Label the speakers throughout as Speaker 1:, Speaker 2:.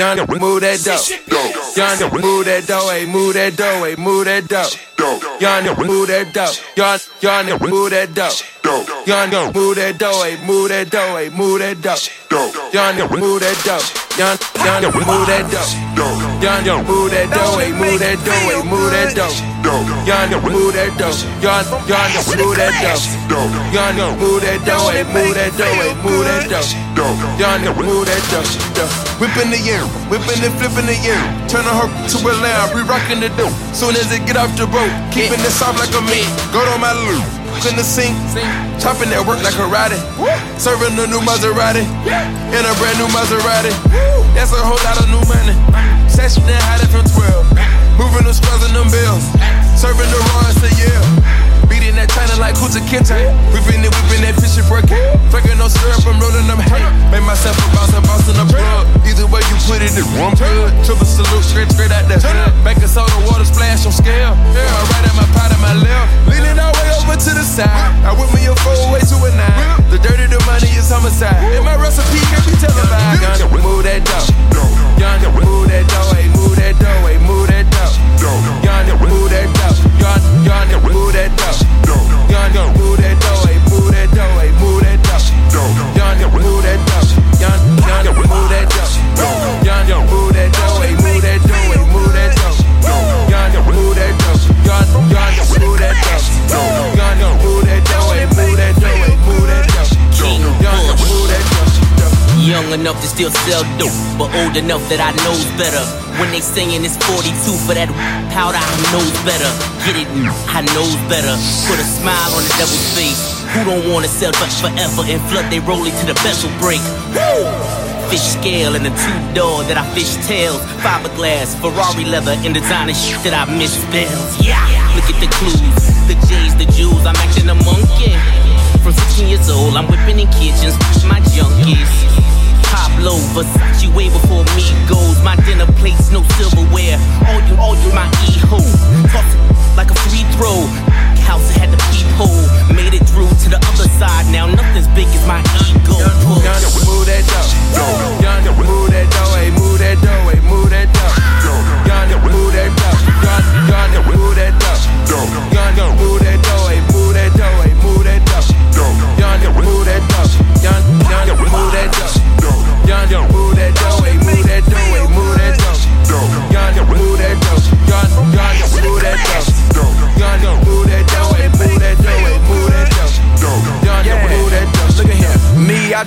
Speaker 1: Young move that dough. Young move that dough, hey, move that dough, hey, move that dough. Young move that dough. Young young move that dough. Young move that dough, hey, move that dough, hey, move that dough. Young move that dough. Young young move that dough. Young move that dough, hey, move that dough, hey, move that dough. Young move that dough. Young young move that dough. Young move that dough, hey, move that dough, hey, move that dough. Young move that dough. Whip in the air, whipping and flipping the air. Turning her to a lamb, re rocking the dough. Soon as it get off the boat, keeping it soft like a meat. Go to my loop, in the sink, chopping that work like a riding. Serving a new Maserati, in a brand new Maserati. That's a whole lot of new money. Session and hide it from 12. Moving the straws and them bills. Serving the and say yeah. Beating that China like Kunta Kinte. Whipping it, whipping that fishing break. Fucking no syrup, I'm rolling them hay. Make myself a boss, I'm bossing the plug. Either way you put it, it's one good. Triple salute, straight, straight out the hood. Back of soda, to
Speaker 2: still sell dope, but old enough that I knows better. When they saying it's 42 for that powder, I knows better. Get it, mm, I knows better. Put a smile on the devil's face. Who don't wanna sell but forever and flood they rolling to the bezel break? Woo! Fish scale and the two door that I fish tails. Fiberglass, Ferrari leather, and designer shit that I misspells. Yeah, look at the clues, the J's, way before me goes. My dinner plates, no silverware.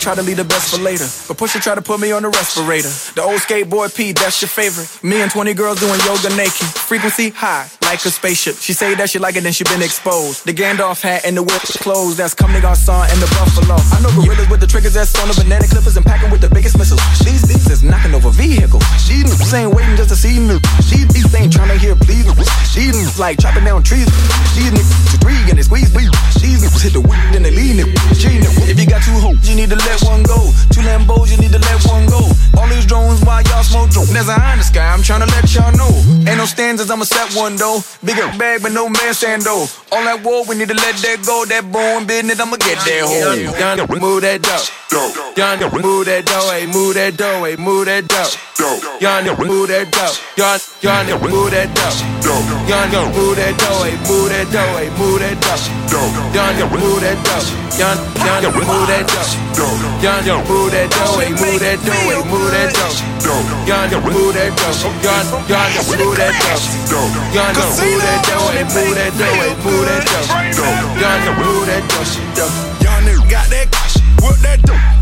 Speaker 3: Try to leave the best for later. But Pusha try to put me on the respirator. The old skateboard P, that's your favorite. Me and 20 girls doing yoga naked. Frequency high, like a spaceship. She say that she like it, then she been exposed. The Gandalf hat and the whip clothes. That's Come Nigga Son and the Buffalo. I know gorillas with the triggers that's on the banana clippers and packing with the biggest missiles. These these is knocking over vehicles. Niggas ain't waiting just to see me. These these ain't trying to hear please. These like chopping down trees. Niggas to three and they squeeze me. Niggas hit the weed need to let one go. Two Lambos, you need to let one go. All these drones why y'all smoke dope. Eye in the sky, I'm trying to let y'all know. Ain't no standards, I'ma set one though. Bigger bag, but no man stand though. All that war, we need to let that go. That bone business, I'ma get that home.
Speaker 1: Young, move that dough. Young, move that dough, hey, move that dough, hey, move that dough. Young, move that dough. Young, young, move that dough. Young, move that dough, hey, move that dough, hey, move that dough. Young, move that dough. Young, young, move that dough. Young, move that dough, hey, move that dough, hey, move that dough. Young, move that dough. Young, young, move that dough. Young, move that dough, hey, move that dough, hey, move that dough. Young, move that dough.
Speaker 4: Young nigga got that whip that dope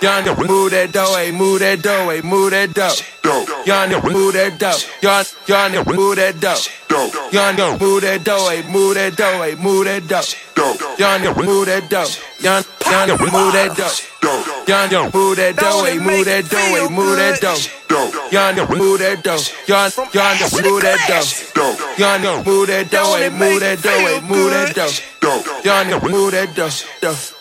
Speaker 4: Young,
Speaker 1: move that dough. Nigga move that dough, hey, move that dough, hey, move that dough. Young nigga move that dough. Young move that dough. Nigga move that dough, hey, move that dough, hey, move that dough. Young nigga move that dough. Young move that dough. Nigga move that dough, hey, move that dough, hey, move that dough. Young nigga move that dough. Young move that dough. Nigga move that dough, hey, move that dough, nigga move that dough.